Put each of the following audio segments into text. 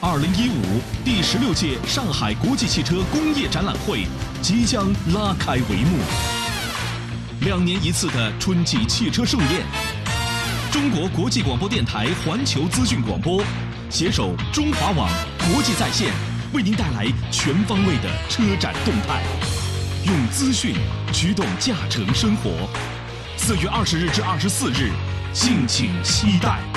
二零一五第十六届上海国际汽车工业展览会即将拉开帷幕。两年一次的春季汽车盛宴，中国国际广播电台环球资讯广播携手中华网国际在线，为您带来全方位的车展动态，用资讯驱动驾乘生活。四月二十日至二十四日，敬请期待。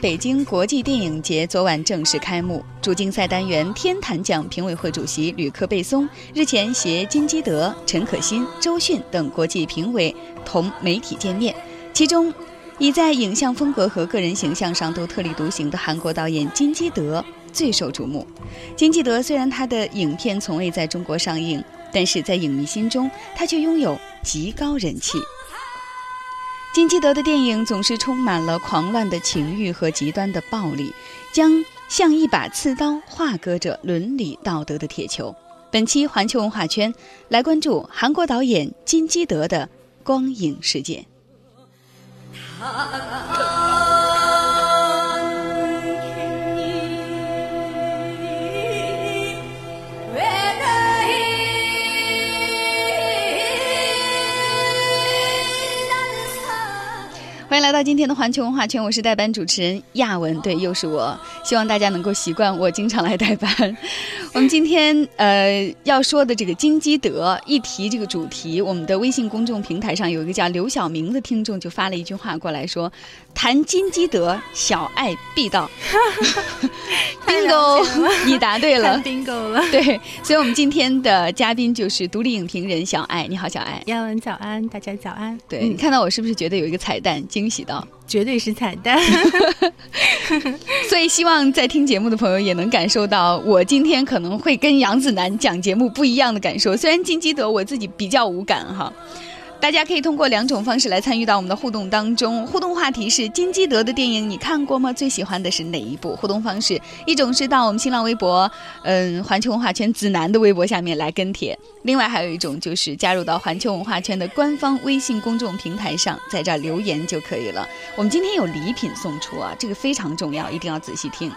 北京国际电影节昨晚正式开幕，主竞赛单元天坛奖评委会主席吕克·贝松日前携金基德、陈可辛、周迅等国际评委同媒体见面。其中，已在影像风格和个人形象上都特立独行的韩国导演金基德最受瞩目。金基德虽然他的影片从未在中国上映，但是在影迷心中，他却拥有极高人气。金基德的电影总是充满了狂乱的情欲和极端的暴力，将像一把刺刀划割着伦理道德的铁球。本期环球文化圈来关注韩国导演金基德的光影世界。迎来到今天的环球文化圈，我是代班主持人亚文，对，又是我。希望大家能够习惯我经常来代班。我们今天呃要说的这个金基德，一提这个主题，我们的微信公众平台上有一个叫刘晓明的听众就发了一句话过来说：“谈金基德，小爱必到。”bingo，你答对了，bingo 了。对，所以我们今天的嘉宾就是独立影评人小爱。你好，小爱。亚文早安，大家早安。对你看到我是不是觉得有一个彩蛋？惊喜到，绝对是彩蛋。所以希望在听节目的朋友也能感受到，我今天可能会跟杨子楠讲节目不一样的感受。虽然金基德我自己比较无感哈。大家可以通过两种方式来参与到我们的互动当中。互动话题是金基德的电影你看过吗？最喜欢的是哪一部？互动方式一种是到我们新浪微博，嗯，环球文化圈子楠的微博下面来跟帖；另外还有一种就是加入到环球文化圈的官方微信公众平台上，在这儿留言就可以了。我们今天有礼品送出啊，这个非常重要，一定要仔细听。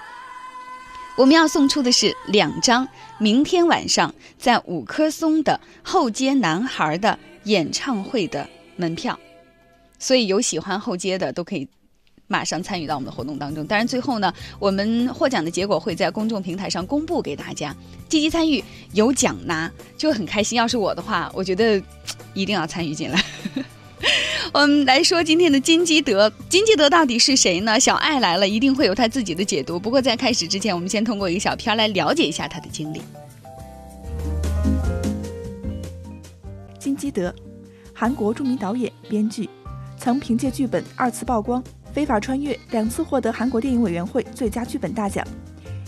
我们要送出的是两张明天晚上在五棵松的后街男孩的。演唱会的门票，所以有喜欢后街的都可以马上参与到我们的活动当中。当然，最后呢，我们获奖的结果会在公众平台上公布给大家。积极参与，有奖拿就很开心。要是我的话，我觉得一定要参与进来。我们来说今天的金基德，金基德到底是谁呢？小爱来了，一定会有他自己的解读。不过在开始之前，我们先通过一个小片来了解一下他的经历。金基德，韩国著名导演、编剧，曾凭借剧本二次曝光，《非法穿越》两次获得韩国电影委员会最佳剧本大奖。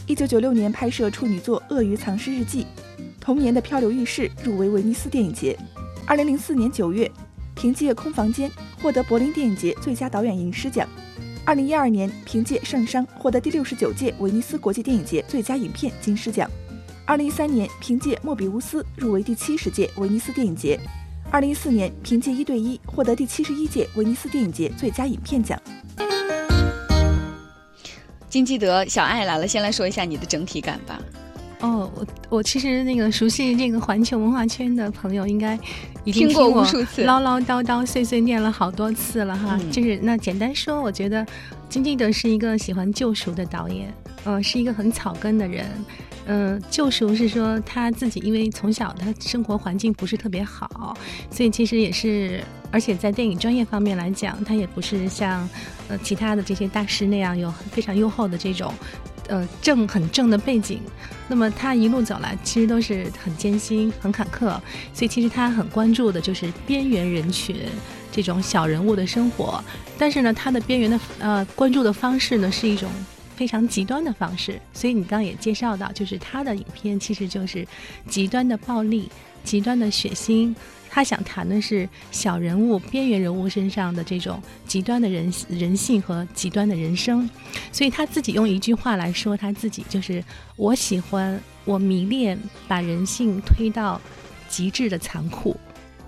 一九九六年拍摄处女作《鳄鱼藏尸日记》，同年的《漂流浴室》入围威尼斯电影节。二零零四年九月，凭借《空房间》获得柏林电影节最佳导演银狮奖。二零一二年，凭借《圣殇》获得第六十九届威尼斯国际电影节最佳影片金狮奖。二零一三年，凭借《莫比乌斯》入围第七十届威尼斯电影节；二零一四年，凭借《一对一》获得第七十一届威尼斯电影节最佳影片奖。金基德，小爱来了，先来说一下你的整体感吧。哦，我我其实那个熟悉这个环球文化圈的朋友，应该已经听过无数次，唠唠叨叨、碎碎念了好多次了哈。就是那简单说，我觉得金基德是一个喜欢救赎的导演，呃，是一个很草根的人。嗯，救赎是说他自己，因为从小他生活环境不是特别好，所以其实也是，而且在电影专业方面来讲，他也不是像呃其他的这些大师那样有非常优厚的这种呃正很正的背景。那么他一路走来，其实都是很艰辛、很坎坷，所以其实他很关注的就是边缘人群。这种小人物的生活，但是呢，他的边缘的呃关注的方式呢是一种非常极端的方式。所以你刚刚也介绍到，就是他的影片其实就是极端的暴力、极端的血腥。他想谈的是小人物、边缘人物身上的这种极端的人人性和极端的人生。所以他自己用一句话来说，他自己就是我喜欢，我迷恋把人性推到极致的残酷。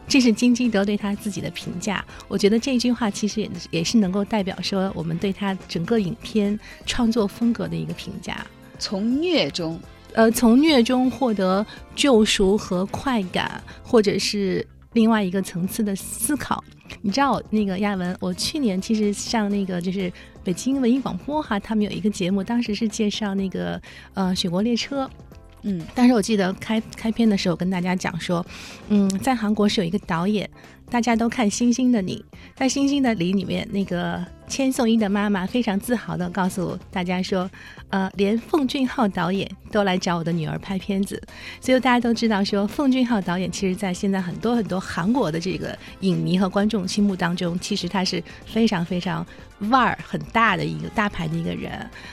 这是金基德对他自己的评价，我觉得这句话其实也也是能够代表说我们对他整个影片创作风格的一个评价。从虐中，呃，从虐中获得救赎和快感，或者是另外一个层次的思考。你知道那个亚文，我去年其实上那个就是北京文艺广播哈，他们有一个节目，当时是介绍那个呃雪国列车。嗯，但是我记得开开篇的时候跟大家讲说，嗯，在韩国是有一个导演，大家都看《星星的你》，在《星星的你》里面，那个千颂伊的妈妈非常自豪的告诉大家说，呃，连奉俊昊导演都来找我的女儿拍片子，所以大家都知道说，奉俊昊导演其实在现在很多很多韩国的这个影迷和观众心目当中，其实他是非常非常。腕儿很大的一个大牌的一个人，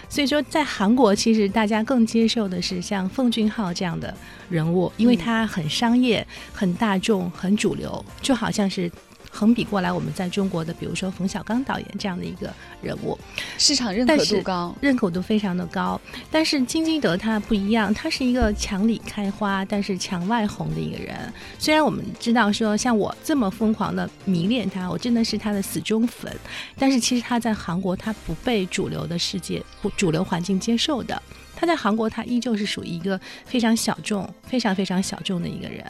所以说在韩国，其实大家更接受的是像奉俊昊这样的人物，因为他很商业、很大众、很主流，就好像是。横比过来，我们在中国的，比如说冯小刚导演这样的一个人物，市场认可度高，认可度非常的高。但是金基德他不一样，他是一个墙里开花，但是墙外红的一个人。虽然我们知道说，像我这么疯狂的迷恋他，我真的是他的死忠粉，但是其实他在韩国他不被主流的世界、不主流环境接受的。他在韩国他依旧是属于一个非常小众、非常非常小众的一个人。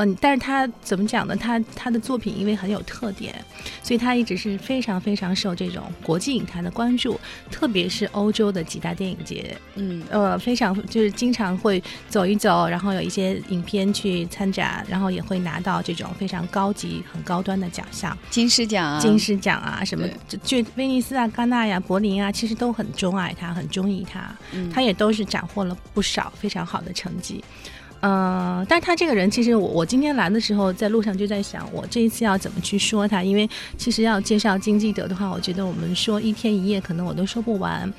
嗯，但是他怎么讲呢？他他的作品因为很有特点，所以他一直是非常非常受这种国际影坛的关注，特别是欧洲的几大电影节。嗯，呃，非常就是经常会走一走，然后有一些影片去参展，然后也会拿到这种非常高级、很高端的奖项，金狮奖、金狮奖啊，什么就威尼斯啊、戛纳呀、柏林啊，其实都很钟爱他，很中意他。嗯，他也都是斩获了不少非常好的成绩。嗯，但是他这个人，其实我我今天来的时候，在路上就在想，我这一次要怎么去说他？因为其实要介绍金基德的话，我觉得我们说一天一夜，可能我都说不完。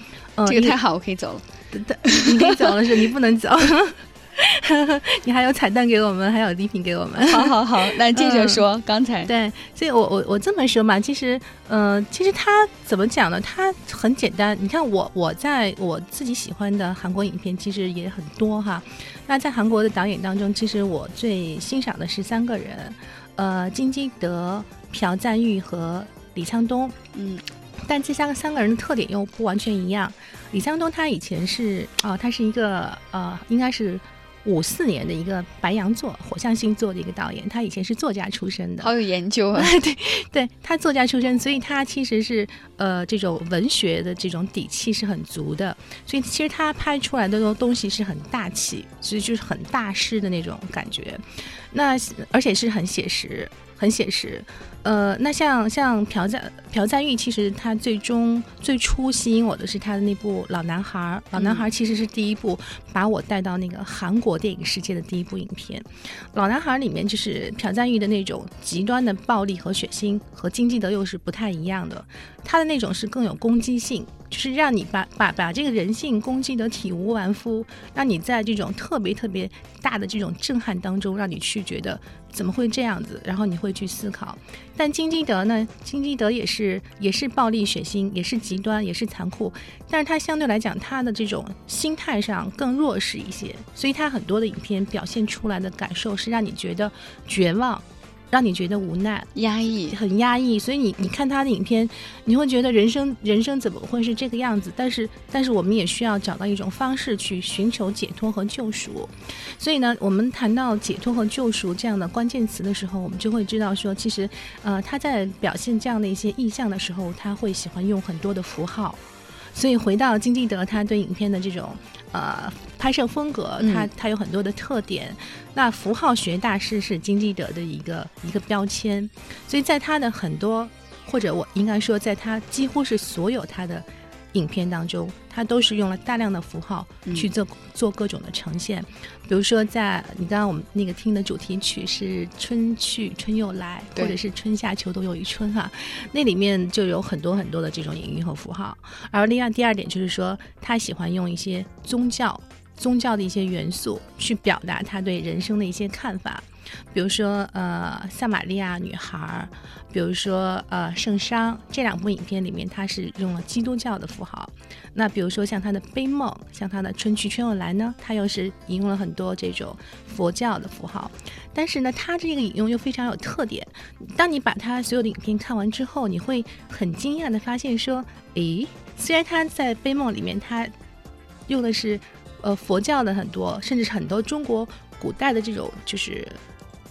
这个太好，我可以走了。你可以走了，是你不能走。你还有彩蛋给我们，还有礼品给我们。好好好，那接着说刚才。对，所以我我我这么说嘛，其实，呃，其实他怎么讲呢？他很简单。你看我我在我自己喜欢的韩国影片，其实也很多哈。那在韩国的导演当中，其实我最欣赏的是三个人，呃，金基德、朴赞玉和李沧东。嗯，但这三个三个人的特点又不完全一样。李沧东他以前是啊，他是一个呃，应该是。五四年的一个白羊座火象星座的一个导演，他以前是作家出身的，好有研究啊！对，对他作家出身，所以他其实是呃这种文学的这种底气是很足的，所以其实他拍出来的东东西是很大气，所以就是很大师的那种感觉，那而且是很写实。很写实，呃，那像像朴赞朴赞玉，其实他最终最初吸引我的是他的那部《老男孩》。《老男孩》其实是第一部把我带到那个韩国电影世界的第一部影片。《老男孩》里面就是朴赞玉的那种极端的暴力和血腥，和金基德又是不太一样的。他的那种是更有攻击性，就是让你把把把这个人性攻击得体无完肤，让你在这种特别特别大的这种震撼当中，让你去觉得。怎么会这样子？然后你会去思考。但金基德呢？金基德也是也是暴力血腥，也是极端，也是残酷。但是他相对来讲，他的这种心态上更弱势一些，所以他很多的影片表现出来的感受是让你觉得绝望。让你觉得无奈、压抑，很压抑。所以你你看他的影片，你会觉得人生人生怎么会是这个样子？但是但是我们也需要找到一种方式去寻求解脱和救赎。所以呢，我们谈到解脱和救赎这样的关键词的时候，我们就会知道说，其实呃他在表现这样的一些意象的时候，他会喜欢用很多的符号。所以回到金基德，他对影片的这种。呃，拍摄风格，他他有很多的特点。那符号学大师是金基德的一个一个标签，所以在他的很多，或者我应该说，在他几乎是所有他的影片当中，它都是用了大量的符号去做、做各种的呈现。比如说，在你刚刚我们那个听的主题曲是“春去春又来”，或者是“春夏秋冬又一春”哈，那里面就有很多很多的这种隐喻和符号。而另外第二点就是说，他喜欢用一些宗教、宗教的一些元素去表达他对人生的一些看法。比如说，呃，撒玛利亚女孩，比如说，呃，圣殇这两部影片里面，它是用了基督教的符号。那比如说像他的悲梦，像他的春去春又来呢，他又是引用了很多这种佛教的符号。但是呢，他这个引用又非常有特点。当你把他所有的影片看完之后，你会很惊讶的发现说，诶，虽然他在悲梦里面他用的是呃佛教的很多，甚至是很多中国古代的这种就是。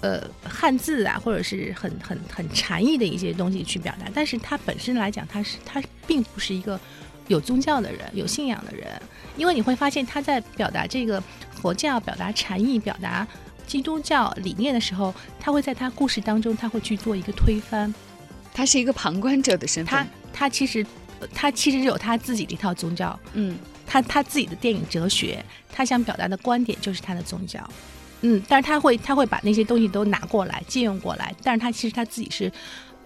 呃，汉字啊，或者是很很很禅意的一些东西去表达，但是他本身来讲，他是他并不是一个有宗教的人、有信仰的人，因为你会发现他在表达这个佛教、表达禅意、表达基督教理念的时候，他会在他故事当中，他会去做一个推翻，他是一个旁观者的身份，他他其实他其实有他自己的一套宗教，嗯，他他自己的电影哲学，他想表达的观点就是他的宗教。嗯，但是他会，他会把那些东西都拿过来借用过来，但是他其实他自己是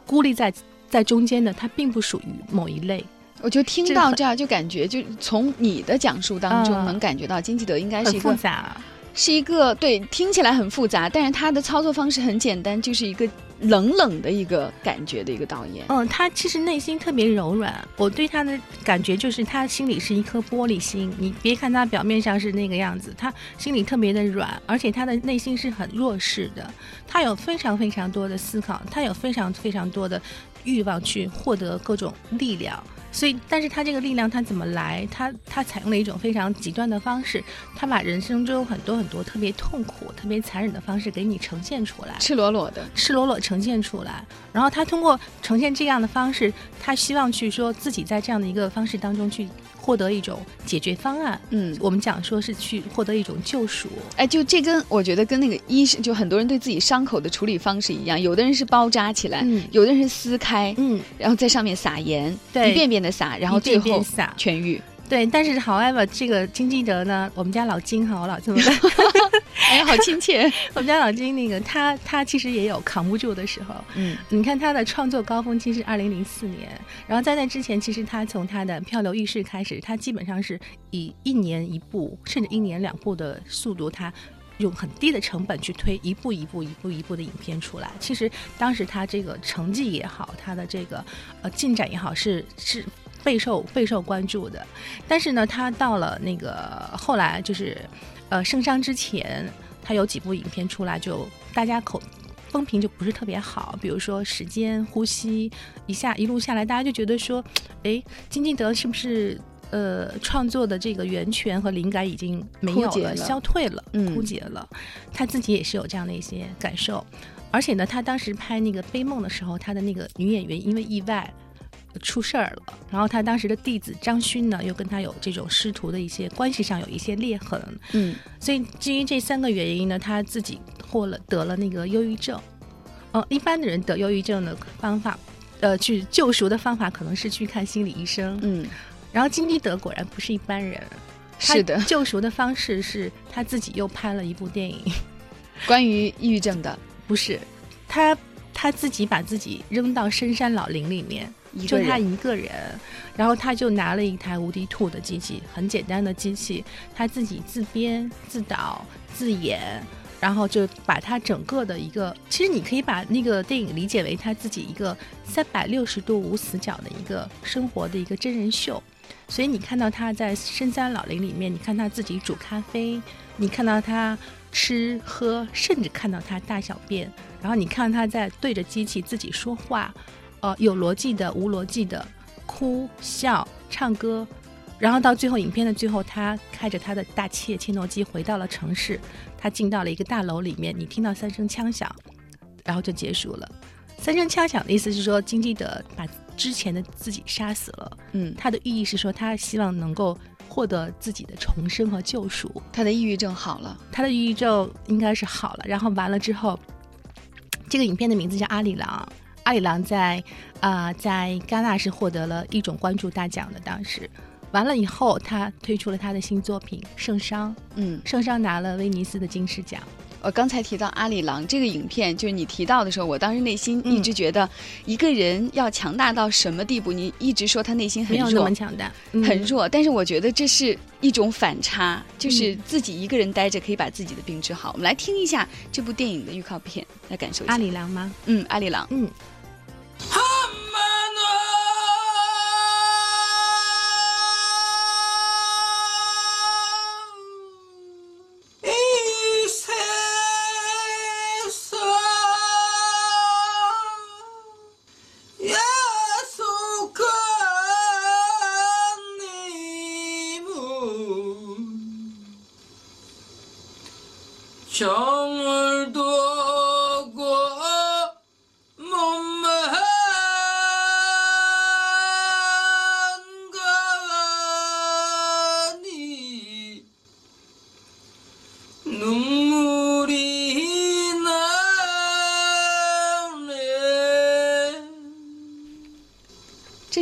孤立在在中间的，他并不属于某一类。我就听到这儿，就感觉就从你的讲述当中能感觉到金基德应该是一个复杂。是一个对听起来很复杂，但是他的操作方式很简单，就是一个冷冷的一个感觉的一个导演。嗯，他其实内心特别柔软，我对他的感觉就是他心里是一颗玻璃心。你别看他表面上是那个样子，他心里特别的软，而且他的内心是很弱势的。他有非常非常多的思考，他有非常非常多的欲望去获得各种力量。所以，但是他这个力量他怎么来？他他采用了一种非常极端的方式，他把人生中很多很多特别痛苦、特别残忍的方式给你呈现出来，赤裸裸的，赤裸裸呈现出来。然后他通过呈现这样的方式，他希望去说自己在这样的一个方式当中去。获得一种解决方案，嗯，我们讲说是去获得一种救赎，哎，就这跟我觉得跟那个医生，就很多人对自己伤口的处理方式一样，有的人是包扎起来，嗯，有的人是撕开，嗯，然后在上面撒盐，对，一遍遍的撒，然后最后痊愈。对，但是 however 这个金基德呢，我们家老金哈，我老这么，哎，好亲切。我们家老金那个他他其实也有扛不住的时候，嗯，你看他的创作高峰期是二零零四年，然后在那之前，其实他从他的漂流浴室开始，他基本上是以一年一部，甚至一年两部的速度，他用很低的成本去推一步一步一步一步的影片出来。其实当时他这个成绩也好，他的这个呃进展也好，是是。备受备受关注的，但是呢，他到了那个后来就是，呃，圣殇之前，他有几部影片出来，就大家口风评就不是特别好。比如说《时间呼吸》，一下一路下来，大家就觉得说，哎，金基德是不是呃创作的这个源泉和灵感已经没有了，消退了，枯竭了？他自己也是有这样的一些感受。而且呢，他当时拍那个《悲梦》的时候，他的那个女演员因为意外。出事儿了，然后他当时的弟子张勋呢，又跟他有这种师徒的一些关系上有一些裂痕，嗯，所以基于这三个原因呢，他自己获了得了那个忧郁症。呃，一般的人得忧郁症的方法，呃，去救赎的方法可能是去看心理医生，嗯，然后金基德果然不是一般人，是的，救赎的方式是他自己又拍了一部电影，关于抑郁症的，不是，他他自己把自己扔到深山老林里面。就他一个人，然后他就拿了一台无敌兔的机器，很简单的机器，他自己自编自导自演，然后就把他整个的一个，其实你可以把那个电影理解为他自己一个三百六十度无死角的一个生活的一个真人秀。所以你看到他在深山老林里面，你看他自己煮咖啡，你看到他吃喝，甚至看到他大小便，然后你看他在对着机器自己说话。呃，有逻辑的，无逻辑的，哭笑唱歌，然后到最后影片的最后，他开着他的大切切诺基回到了城市，他进到了一个大楼里面，你听到三声枪响，然后就结束了。三声枪响的意思是说，金基德把之前的自己杀死了。嗯，他的寓意是说，他希望能够获得自己的重生和救赎。他的抑郁症好了，他的抑郁症应该是好了。然后完了之后，这个影片的名字叫《阿里郎》。阿里郎在啊、在戛纳是获得了一种关注大奖的，当时。完了以后，他推出了他的新作品《圣殇》，嗯，圣殇拿了威尼斯的金狮奖。我刚才提到阿里郎这个影片，就是你提到的时候，我当时内心嗯一直觉得，一个人要强大到什么地步？你一直说他内心很弱没有那么，强大，嗯很弱，但是我觉得这是一种反差，就是自己一个人待着可以把自己的病治好。我们来听一下这部电影的预告片，来感受一下。阿里郎吗？嗯，阿里郎，嗯，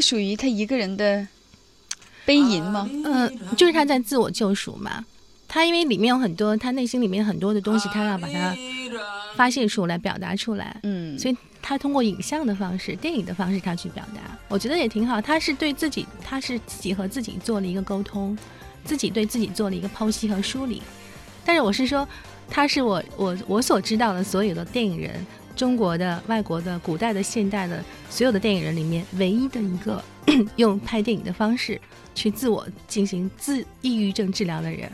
属于他一个人的悲吟吗？呃，就是他在自我救赎嘛。他因为里面有很多，他内心里面很多的东西，他要把它发泄出来、表达出来。嗯，所以他通过影像的方式、电影的方式，他去表达，我觉得也挺好。他是对自己，他是自己和自己做了一个沟通，自己对自己做了一个剖析和梳理。但是我是说，他是我我我所知道的所有的电影人，中国的、外国的、古代的、现代的所有的电影人里面，唯一的一个 用拍电影的方式去自我进行自抑郁症治疗的人。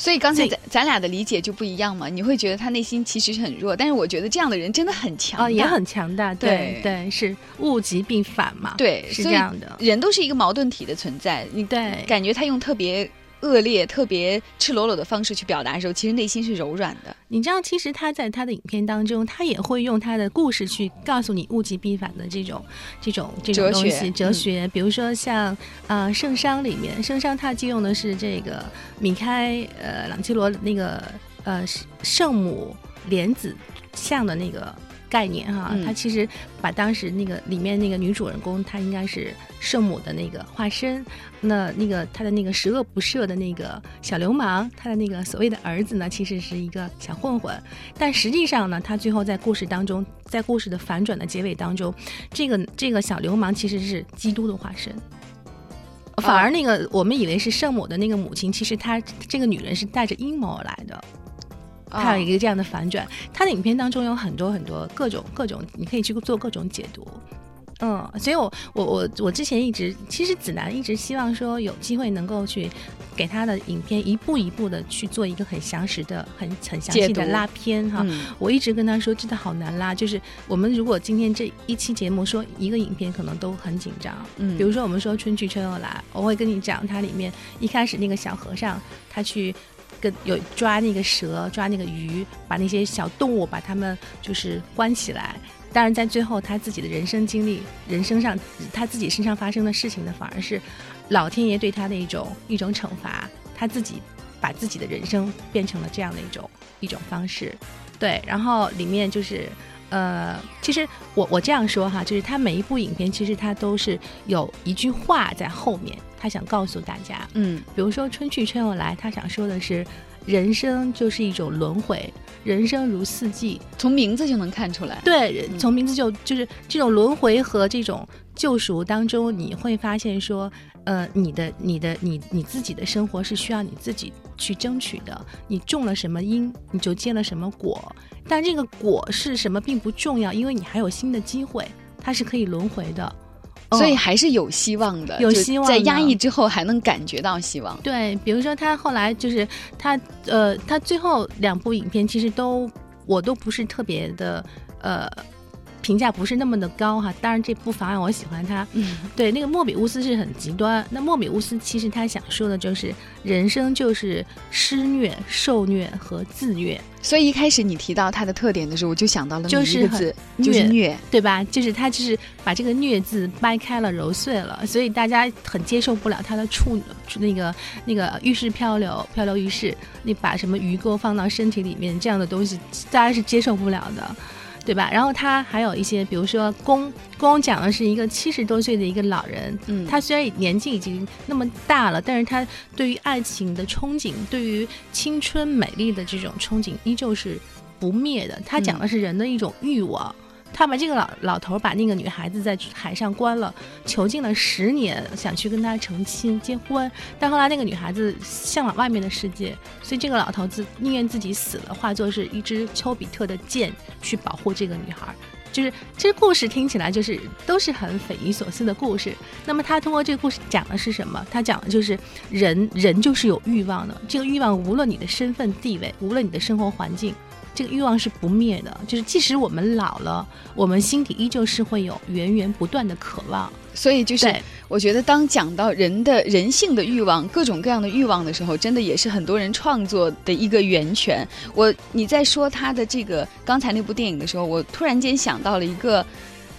所以刚才咱咱俩的理解就不一样嘛。你会觉得他内心其实是很弱，但是我觉得这样的人真的很强大，哦，也很强大，对对对，是物极必反嘛，对，是这样的，人都是一个矛盾体的存在。你对，感觉他用特别恶劣、特别赤裸裸的方式去表达的时候，其实内心是柔软的。你知道，其实他在他的影片当中，他也会用他的故事去告诉你物极必反的这种、这种、这种东西，哲嗯学。比如说像呃《圣殇》里面，《圣殇》他借用的是这个米开呃朗基罗那个呃圣母莲子像的那个概念哈，嗯他其实把当时那个里面那个女主人公，她应该是圣母的那个化身。那那个她的那个十恶不赦的那个小流氓，他的那个所谓的儿子呢，其实是一个小混混，但实际上呢，他最后在故事当中，在故事的反转的结尾当中，这个这个小流氓其实是基督的化身。反而那个我们以为是圣母的那个母亲，其实她这个女人是带着阴谋而来的。它有一个个这样的反转。它的影片当中有很多很多各种各种，你可以去做各种解读。嗯，所以我我我我之前一直，其实子楠一直希望说有机会能够去给他的影片一步一步的去做一个很详实的、很很详细的拉片哈。嗯我一直跟他说，真的好难拉。就是我们如果今天这一期节目说一个影片，可能都很紧张。嗯比如说我们说春去春又来，我会跟你讲，它里面一开始那个小和尚他去跟有抓那个蛇，抓那个鱼，把那些小动物把它们就是关起来。当然，在最后他自己的人生经历、人生上他自己身上发生的事情呢，反而是老天爷对他的一种一种惩罚，他自己把自己的人生变成了这样的一种一种方式。对，然后里面就是呃，其实我我这样说哈，就是他每一部影片其实他都是有一句话在后面，他想告诉大家，嗯。比如说春去春又来，他想说的是，人生就是一种轮回，人生如四季。从名字就能看出来。对，嗯从名字就就是这种轮回和这种救赎当中，你会发现说，呃，你的你的你你自己的生活是需要你自己去争取的。你种了什么因，你就结了什么果。但这个果是什么并不重要，因为你还有新的机会，它是可以轮回的。所以哦还是有希望的，有希望的在压抑之后还能感觉到希望。对，比如说他后来就是他呃，他最后两部影片其实都我都不是特别的呃评价不是那么的高哈，当然这不妨碍我喜欢他。嗯对，那个莫比乌斯是很极端，那莫比乌斯其实他想说的就是人生就是施虐、受虐和自虐，所以一开始你提到他的特点的时候，我就想到了就是字，就是虐虐。对吧？就是他就是把这个虐字掰开了揉碎了，所以大家很接受不了他的处那个那个浴室漂流漂流浴室，你把什么鱼钩放到身体里面这样的东西，大家是接受不了的。对吧？然后他还有一些，比如说公公讲的是一个七十多岁的一个老人，嗯他虽然年纪已经那么大了，但是他对于爱情的憧憬，对于青春美丽的这种憧憬，依旧是不灭的。他讲的是人的一种欲望。他把这个老老头把那个女孩子在海上关了，囚禁了十年，想去跟她成亲结婚，但后来那个女孩子向往外面的世界，所以这个老头子宁愿自己死了，化作是一支丘比特的箭去保护这个女孩。就是这故事听起来就是都是很匪夷所思的故事。那么他通过这个故事讲的是什么？他讲的就是人人就是有欲望的，这个欲望无论你的身份地位，无论你的生活环境。这个欲望是不灭的，就是即使我们老了，我们心底依旧是会有源源不断的渴望。所以就是，我觉得当讲到人的人性的欲望，各种各样的欲望的时候，真的也是很多人创作的一个源泉。我你在说他的这个刚才那部电影的时候，我突然间想到了一个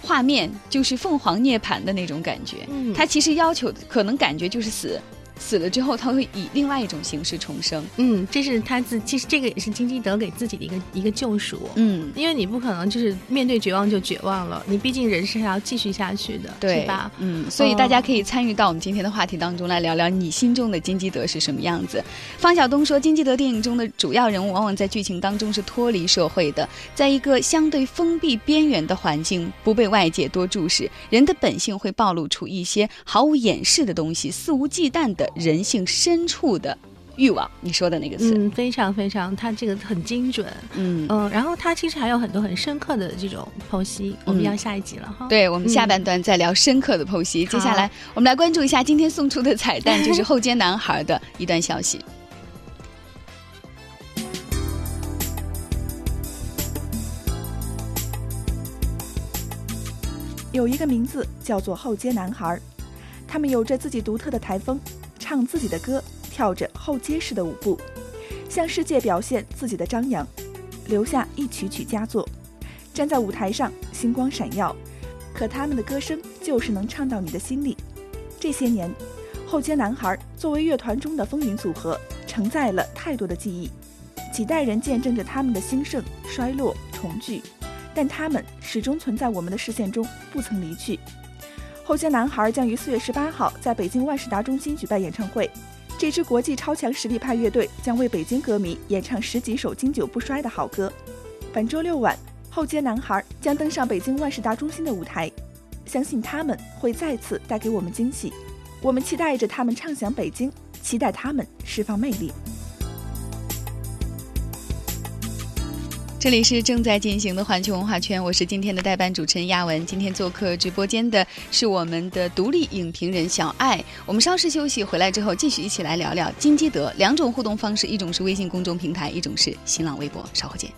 画面，就是凤凰涅槃的那种感觉。嗯他其实要求可能感觉就是死，死了之后他会以另外一种形式重生。嗯，这是他自，其实这个也是金基德给自己的一个一个救赎。嗯，因为你不可能就是面对绝望就绝望了，你毕竟人是还要继续下去的，对是吧？嗯，所以大家可以参与到我们今天的话题当中来聊聊你心中的金基德是什么样子。方晓东说，金基德电影中的主要人物往往在剧情当中是脱离社会的，在一个相对封闭边缘的环境，不被外界多注视，人的本性会暴露出一些毫无掩饰的东西，肆无忌惮的人性深处的欲望。你说的那个词，嗯，非常非常，他这个很精准。嗯。嗯，然后他其实还有很多很深刻的这种剖析，我们嗯要下一集了哈。对我们下嗯半段再聊深刻的剖析。接下来我们来关注一下今天送出的彩蛋，就是后街男孩的一段消息。有一个名字叫做后街男孩，他们有着自己独特的台风，唱自己的歌，跳着后街式的舞步，向世界表现自己的张扬，留下一曲曲佳作。站在舞台上，星光闪耀，可他们的歌声就是能唱到你的心里。这些年，后街男孩作为乐团中的风云组合，承载了太多的记忆，几代人见证着他们的兴盛、衰落、重聚。但他们始终存在我们的视线中，不曾离去。后街男孩将于四月十八号在北京万事达中心举办演唱会。这支国际超强实力派乐队将为北京歌迷演唱十几首经久不衰的好歌。本周六晚，后街男孩将登上北京万事达中心的舞台，相信他们会再次带给我们惊喜。我们期待着他们唱响北京，期待他们释放魅力。这里是正在进行的环球文化圈，我是今天的代班主持人亚文。今天做客直播间的是我们的独立影评人小艾。我们稍事休息，回来之后继续一起来聊聊金基德。两种互动方式，一种是微信公众平台，一种是新浪微博。稍后见。